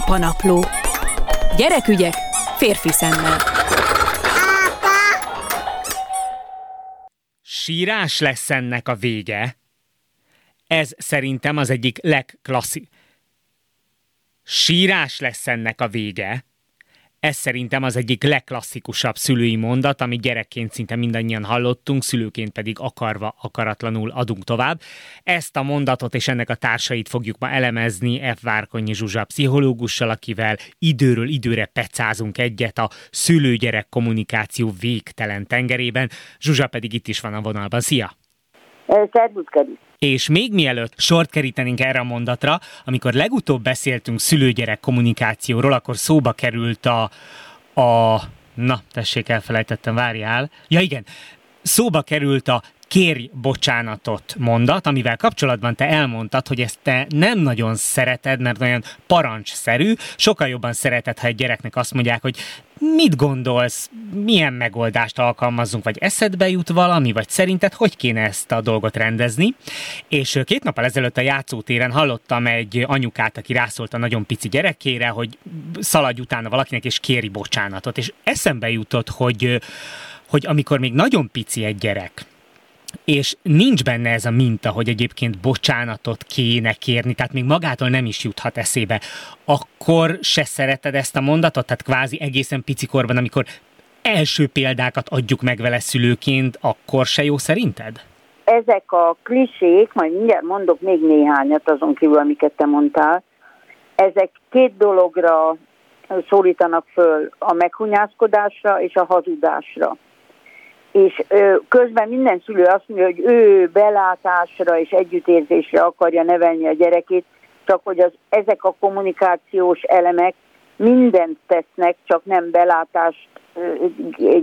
Apanapló. Gyerekügyek férfi szemmel. Sírás lesz ennek a vége. Ez szerintem az egyik legklasszik. Sírás lesz ennek a vége. Ez szerintem az egyik legklasszikusabb szülői mondat, amit gyerekként szinte mindannyian hallottunk, szülőként pedig akarva, akaratlanul adunk tovább. Ezt a mondatot és ennek a társait fogjuk ma elemezni F. Várkonyi Zsuzsa pszichológussal, akivel időről időre pecázunk egyet a szülő-gyerek kommunikáció végtelen tengerében. Zsuzsa pedig itt is van a vonalban. Szia! Szervusz, és még mielőtt sort kerítenénk erre a mondatra, amikor legutóbb beszéltünk szülőgyerek kommunikációról, akkor szóba került a, a na, tessék, elfelejtettem, várjál. Ja igen, szóba került a kérj bocsánatot mondat, amivel kapcsolatban te elmondtad, hogy ezt te nem nagyon szereted, mert olyan parancsszerű, sokkal jobban szereted, ha egy gyereknek azt mondják, hogy mit gondolsz, milyen megoldást alkalmazzunk, vagy eszedbe jut valami, vagy szerinted hogy kéne ezt a dolgot rendezni. És két nappal ezelőtt a játszótéren hallottam egy anyukát, aki rászólt a nagyon pici gyerekére, hogy szaladj utána valakinek, és kéri bocsánatot. És eszembe jutott, hogy, hogy amikor még nagyon pici egy gyerek, és nincs benne ez a minta, hogy egyébként bocsánatot kéne kérni, tehát még magától nem is juthat eszébe, akkor se szereted ezt a mondatot? Tehát kvázi egészen picikorban, amikor első példákat adjuk meg vele szülőként, akkor se jó szerinted? Ezek a klisék, majd mindjárt mondok még néhányat azon kívül, amiket te mondtál, ezek két dologra szólítanak föl, a meghunyászkodásra és a hazudásra és közben minden szülő azt mondja, hogy ő belátásra és együttérzésre akarja nevelni a gyerekét, csak hogy az, ezek a kommunikációs elemek mindent tesznek, csak nem belátást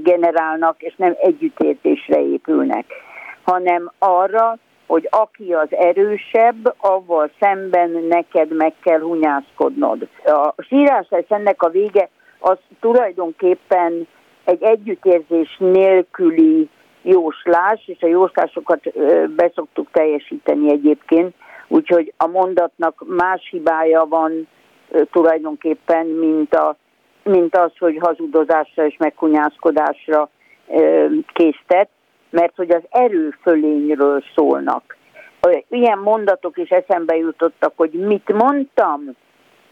generálnak, és nem együttérzésre épülnek, hanem arra, hogy aki az erősebb, avval szemben neked meg kell hunyászkodnod. A sírás lesz ennek a vége, az tulajdonképpen egy együttérzés nélküli jóslás, és a jóslásokat beszoktuk teljesíteni egyébként, úgyhogy a mondatnak más hibája van tulajdonképpen, mint, a, mint az, hogy hazudozásra és megkunyászkodásra késztet, mert hogy az erőfölényről szólnak. Ilyen mondatok is eszembe jutottak, hogy mit mondtam,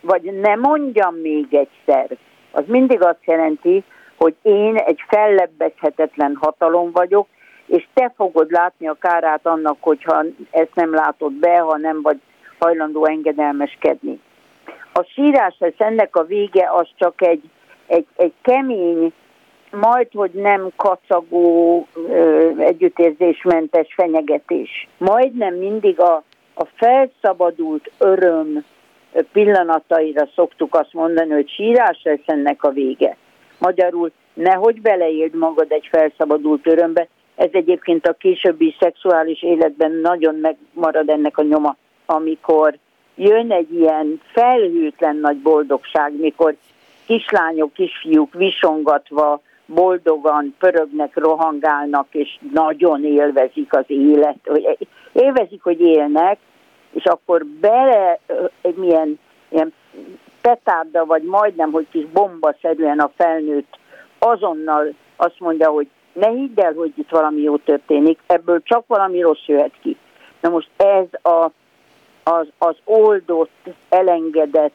vagy ne mondjam még egyszer. Az mindig azt jelenti, hogy én egy fellebbezhetetlen hatalom vagyok, és te fogod látni a kárát annak, hogyha ezt nem látod be, ha nem vagy hajlandó engedelmeskedni. A sírás lesz ennek a vége, az csak egy, egy, egy kemény, majd, hogy nem kacagó, együttérzésmentes fenyegetés. Majdnem mindig a, a felszabadult öröm pillanataira szoktuk azt mondani, hogy sírás lesz ennek a vége. Magyarul nehogy beleéld magad egy felszabadult örömbe. Ez egyébként a későbbi szexuális életben nagyon megmarad ennek a nyoma, amikor jön egy ilyen felhőtlen nagy boldogság, mikor kislányok, kisfiúk visongatva, boldogan pörögnek, rohangálnak, és nagyon élvezik az élet, élvezik, hogy élnek, és akkor bele milyen ilyen petárda, vagy majdnem, hogy kis bombaszerűen a felnőtt azonnal azt mondja, hogy ne hidd el, hogy itt valami jó történik, ebből csak valami rossz jöhet ki. Na most ez a, az, az oldott, elengedett,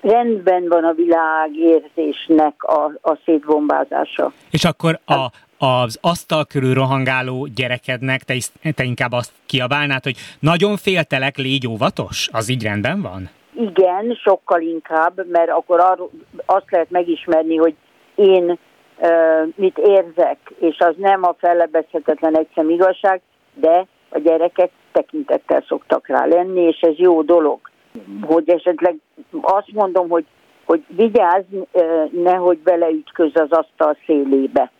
rendben van a világ érzésnek a, a szétbombázása. És akkor a, az asztal körül rohangáló gyerekednek te, is, te inkább azt kiabálnád, hogy nagyon féltelek, légy óvatos? Az így rendben van? Igen, sokkal inkább, mert akkor arról azt lehet megismerni, hogy én mit érzek, és az nem a fellebezhetetlen egyszem igazság, de a gyerekek tekintettel szoktak rá lenni, és ez jó dolog. Hogy esetleg azt mondom, hogy, hogy vigyázz, nehogy beleütköz az asztal szélébe.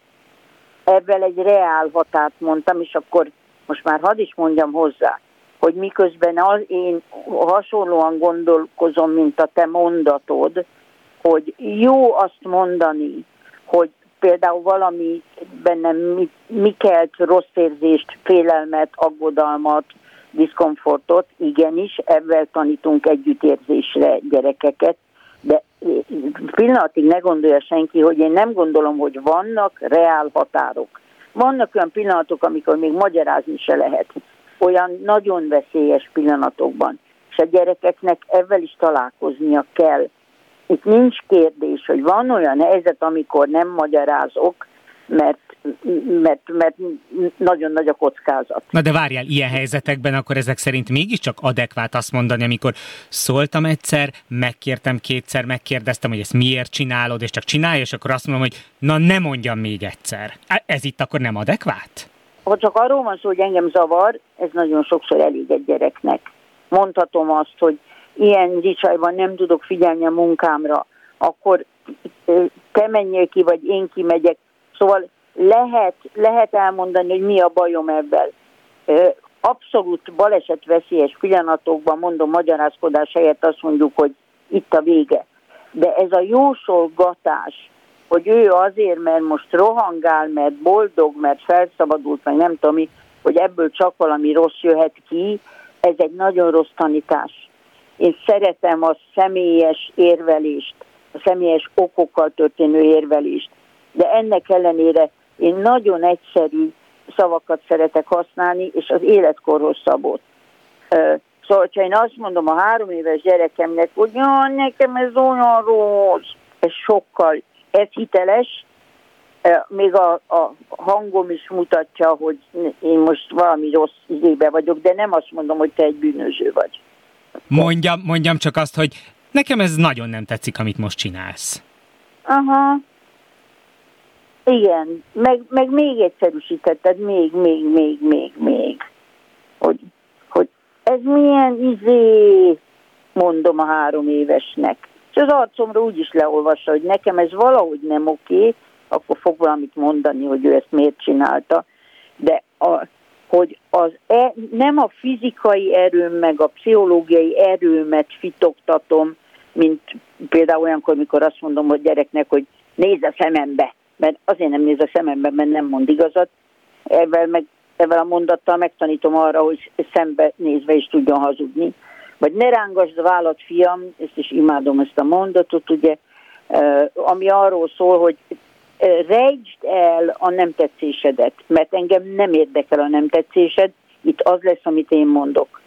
Ebből egy reál határt mondtam, és akkor most már hadd is mondjam hozzá hogy miközben az én hasonlóan gondolkozom, mint a te mondatod, hogy jó azt mondani, hogy például valami bennem mi, mi kelt rossz érzést, félelmet, aggodalmat, diszkomfortot, igenis, ebben tanítunk együttérzésre gyerekeket, pillanatig ne gondolja senki, hogy én nem gondolom, hogy vannak reál határok. Vannak olyan pillanatok, amikor még magyarázni se lehet. Olyan nagyon veszélyes pillanatokban. És a gyerekeknek ezzel is találkoznia kell. Itt nincs kérdés, hogy van olyan helyzet, amikor nem magyarázok, mert mert, mert nagyon nagy a kockázat. Na de várjál, ilyen helyzetekben akkor ezek szerint mégiscsak adekvát azt mondani, amikor szóltam egyszer, megkértem kétszer, megkérdeztem, hogy ezt miért csinálod, és csak csinálja, és akkor azt mondom, hogy na ne mondjam még egyszer. Ez itt akkor nem adekvát? Ha csak arról van szó, hogy engem zavar, ez nagyon sokszor elég egy gyereknek. Mondhatom azt, hogy ilyen ricsajban nem tudok figyelni a munkámra, akkor te menjél ki, vagy én kimegyek. Szóval lehet, lehet elmondani, hogy mi a bajom ebben. Abszolút balesetveszélyes pillanatokban, mondom, magyarázkodás helyett azt mondjuk, hogy itt a vége. De ez a jósolgatás, hogy ő azért, mert most rohangál, mert boldog, mert felszabadult, vagy nem tudom hogy ebből csak valami rossz jöhet ki, ez egy nagyon rossz tanítás. Én szeretem a személyes érvelést, a személyes okokkal történő érvelést, de ennek ellenére én nagyon egyszerű szavakat szeretek használni, és az életkorhoz szabott. Szóval, ha én azt mondom a három éves gyerekemnek, hogy nekem ez olyan rossz, ez sokkal, ez hiteles, még a, a hangom is mutatja, hogy én most valami rossz idébe vagyok, de nem azt mondom, hogy te egy bűnöző vagy. Mondjam, mondjam csak azt, hogy nekem ez nagyon nem tetszik, amit most csinálsz. Aha, igen, meg, meg még egyszerűsítetted, még, még, még, még, még. Hogy, hogy ez milyen izé, mondom a három évesnek. És az arcomra úgy is leolvassa, hogy nekem ez valahogy nem oké, akkor fog valamit mondani, hogy ő ezt miért csinálta. De a, hogy az e, nem a fizikai erőm, meg a pszichológiai erőmet fitoktatom, mint például olyankor, mikor azt mondom hogy gyereknek, hogy nézz a szemembe, mert azért nem néz a szemembe, mert nem mond igazat, ezzel, meg, ezzel a mondattal megtanítom arra, hogy szembe nézve is tudjon hazudni. Vagy ne rángasd vállat, fiam, ezt is imádom ezt a mondatot, ugye, ami arról szól, hogy rejtsd el a nem tetszésedet, mert engem nem érdekel a nem tetszésed, itt az lesz, amit én mondok.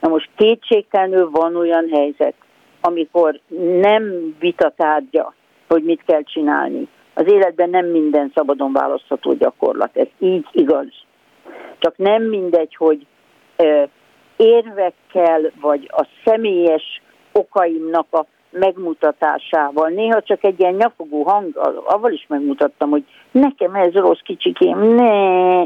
Na most kétségtelenül van olyan helyzet, amikor nem vitatárgya, hogy mit kell csinálni, az életben nem minden szabadon választható gyakorlat, ez így igaz. Csak nem mindegy, hogy érvekkel, vagy a személyes okaimnak a megmutatásával. Néha csak egy ilyen nyafogó hang, avval is megmutattam, hogy nekem ez rossz kicsikém, ne,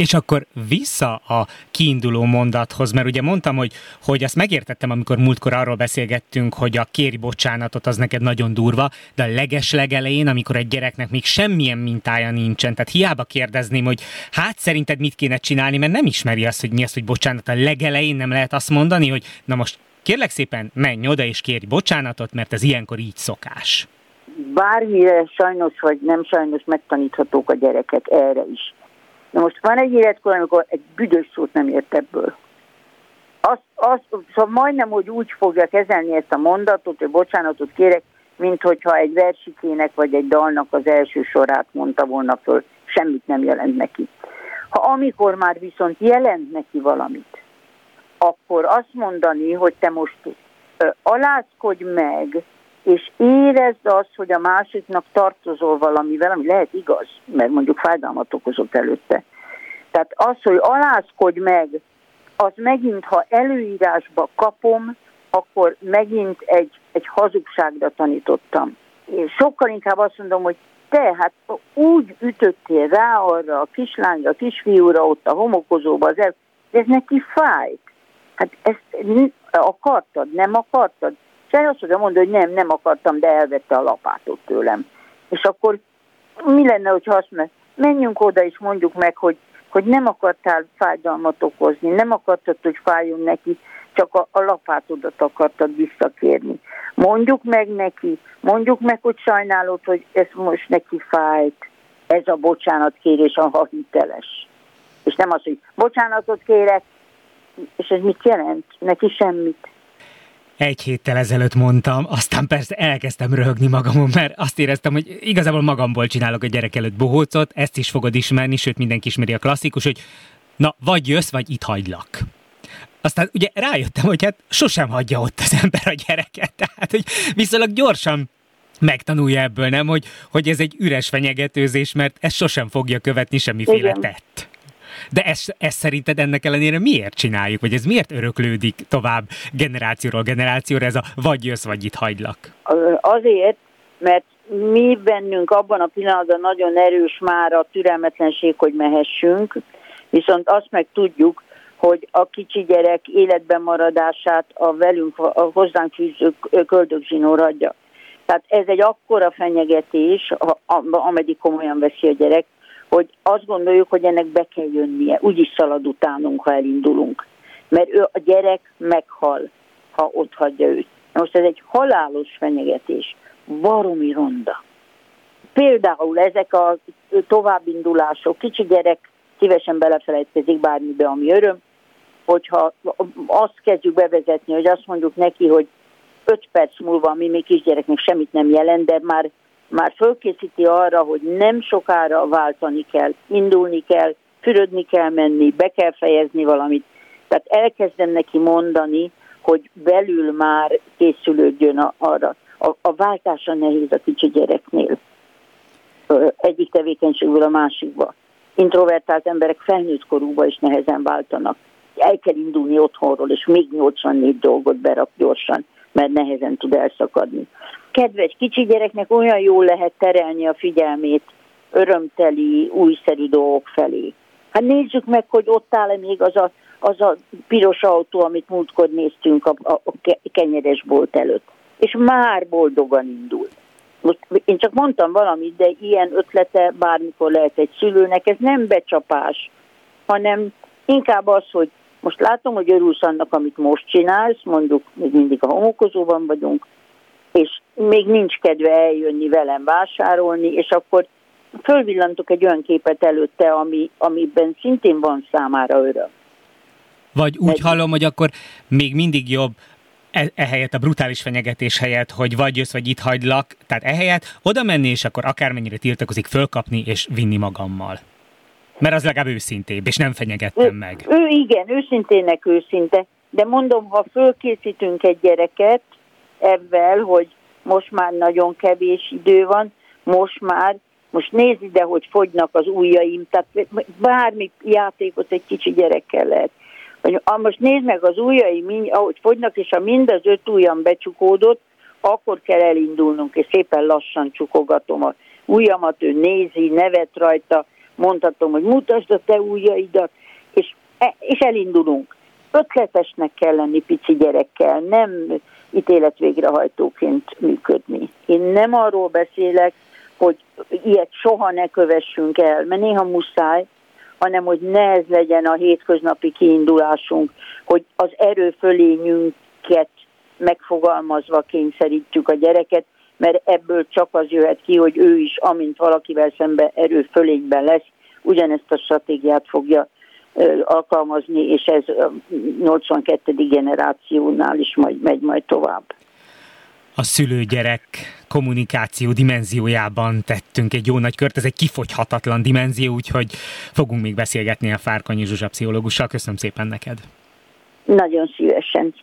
és akkor vissza a kiinduló mondathoz, mert ugye mondtam, hogy, hogy azt megértettem, amikor múltkor arról beszélgettünk, hogy a kéri bocsánatot az neked nagyon durva, de a leges legelején, amikor egy gyereknek még semmilyen mintája nincsen, tehát hiába kérdezném, hogy hát szerinted mit kéne csinálni, mert nem ismeri azt, hogy mi az, hogy bocsánat. A legelején nem lehet azt mondani, hogy na most kérlek szépen menj oda és kérj bocsánatot, mert ez ilyenkor így szokás. Bármire sajnos vagy nem sajnos megtaníthatók a gyerekek erre is Na most van egy életkor, amikor egy büdös szót nem ért ebből. Azt, azt, szóval majdnem, hogy úgy fogja kezelni ezt a mondatot, hogy bocsánatot kérek, mint hogyha egy versikének vagy egy dalnak az első sorát mondta volna föl, semmit nem jelent neki. Ha amikor már viszont jelent neki valamit, akkor azt mondani, hogy te most ö, alázkodj meg, és érezd azt, hogy a másiknak tartozol valamivel, ami lehet igaz, mert mondjuk fájdalmat okozott előtte. Tehát az, hogy alázkodj meg, az megint, ha előírásba kapom, akkor megint egy, egy hazugságra tanítottam. Én sokkal inkább azt mondom, hogy te hát úgy ütöttél rá arra a kislányra, a kisfiúra ott a homokozóba, az el, ez neki fájt. Hát ezt akartad, nem akartad. Tudja mondani, hogy nem, nem akartam, de elvette a lapátot tőlem. És akkor mi lenne, hogyha azt mondja, menjünk oda és mondjuk meg, hogy, hogy nem akartál fájdalmat okozni, nem akartad, hogy fájjon neki, csak a, a lapátodat akartad visszakérni. Mondjuk meg neki, mondjuk meg, hogy sajnálod, hogy ez most neki fájt, ez a bocsánatkérés, ha hiteles. És nem az, hogy bocsánatot kérek, és ez mit jelent? Neki semmit. Egy héttel ezelőtt mondtam, aztán persze elkezdtem röhögni magamon, mert azt éreztem, hogy igazából magamból csinálok a gyerek előtt bohócot, ezt is fogod ismerni, sőt mindenki ismeri a klasszikus, hogy na, vagy jössz, vagy itt hagylak. Aztán ugye rájöttem, hogy hát sosem hagyja ott az ember a gyereket, tehát hogy viszonylag gyorsan megtanulja ebből, nem, hogy, hogy ez egy üres fenyegetőzés, mert ez sosem fogja követni semmiféle Igen. tett. De ezt, ezt szerinted ennek ellenére miért csináljuk, vagy ez miért öröklődik tovább generációról generációra, ez a vagy jössz, vagy itt hagylak? Azért, mert mi bennünk abban a pillanatban nagyon erős már a türelmetlenség, hogy mehessünk, viszont azt meg tudjuk, hogy a kicsi gyerek életben maradását a velünk, a hozzánk fűző köldögzsinór adja. Tehát ez egy akkora fenyegetés, ameddig komolyan veszi a gyerek, hogy azt gondoljuk, hogy ennek be kell jönnie, úgyis szalad utánunk, ha elindulunk. Mert ő, a gyerek meghal, ha ott hagyja őt. Most ez egy halálos fenyegetés, baromi ronda. Például ezek a továbbindulások, kicsi gyerek szívesen belefelejtkezik bármibe, ami öröm, hogyha azt kezdjük bevezetni, hogy azt mondjuk neki, hogy öt perc múlva, ami még kisgyereknek semmit nem jelent, de már, már fölkészíti arra, hogy nem sokára váltani kell, indulni kell, fürödni kell menni, be kell fejezni valamit. Tehát elkezdem neki mondani, hogy belül már készülődjön arra. A, a váltása nehéz a kicsi gyereknél. Egyik tevékenységből a másikba. Introvertált emberek felnőtt korúban is nehezen váltanak. El kell indulni otthonról, és még 84 dolgot berak gyorsan mert nehezen tud elszakadni. Kedves kicsi gyereknek olyan jól lehet terelni a figyelmét örömteli, újszerű dolgok felé. Hát nézzük meg, hogy ott áll-e még az a, az a piros autó, amit múltkor néztünk a, a, a kenyeresbolt előtt. És már boldogan indul. Most én csak mondtam valamit, de ilyen ötlete bármikor lehet egy szülőnek, ez nem becsapás, hanem inkább az, hogy most látom, hogy örülsz annak, amit most csinálsz, mondjuk még mindig a homokozóban vagyunk, és még nincs kedve eljönni velem vásárolni, és akkor fölvillantok egy olyan képet előtte, ami, amiben szintén van számára öröm. Vagy úgy Egy... hallom, hogy akkor még mindig jobb e- ehelyett a brutális fenyegetés helyett, hogy vagy jössz, vagy itt hagylak, tehát ehelyett oda menni, és akkor akármennyire tiltakozik, fölkapni és vinni magammal. Mert az legalább őszintébb, és nem fenyegettem ő, meg. Ő igen, őszintének őszinte, de mondom, ha fölkészítünk egy gyereket ebben, hogy most már nagyon kevés idő van, most már, most nézd ide, hogy fogynak az ujjaim, tehát bármi játékot egy kicsi gyerekkel lehet. Most nézd meg az ujjaim, ahogy fogynak, és ha mind az öt ujjam becsukódott, akkor kell elindulnunk, és szépen lassan csukogatom a ujjamat, ő nézi, nevet rajta, mondhatom, hogy mutasd a te ujjaidat, és, e, és elindulunk. Ötletesnek kell lenni pici gyerekkel, nem ítéletvégrehajtóként működni. Én nem arról beszélek, hogy ilyet soha ne kövessünk el, mert néha muszáj, hanem hogy ne ez legyen a hétköznapi kiindulásunk, hogy az erőfölényünket megfogalmazva kényszerítjük a gyereket, mert ebből csak az jöhet ki, hogy ő is, amint valakivel szemben erőfölényben lesz, ugyanezt a stratégiát fogja alkalmazni, és ez 82. generációnál is majd megy majd tovább. A szülő-gyerek kommunikáció dimenziójában tettünk egy jó nagy kört, ez egy kifogyhatatlan dimenzió, úgyhogy fogunk még beszélgetni a Fárkanyi Zsuzsa pszichológussal. Köszönöm szépen neked! Nagyon szívesen.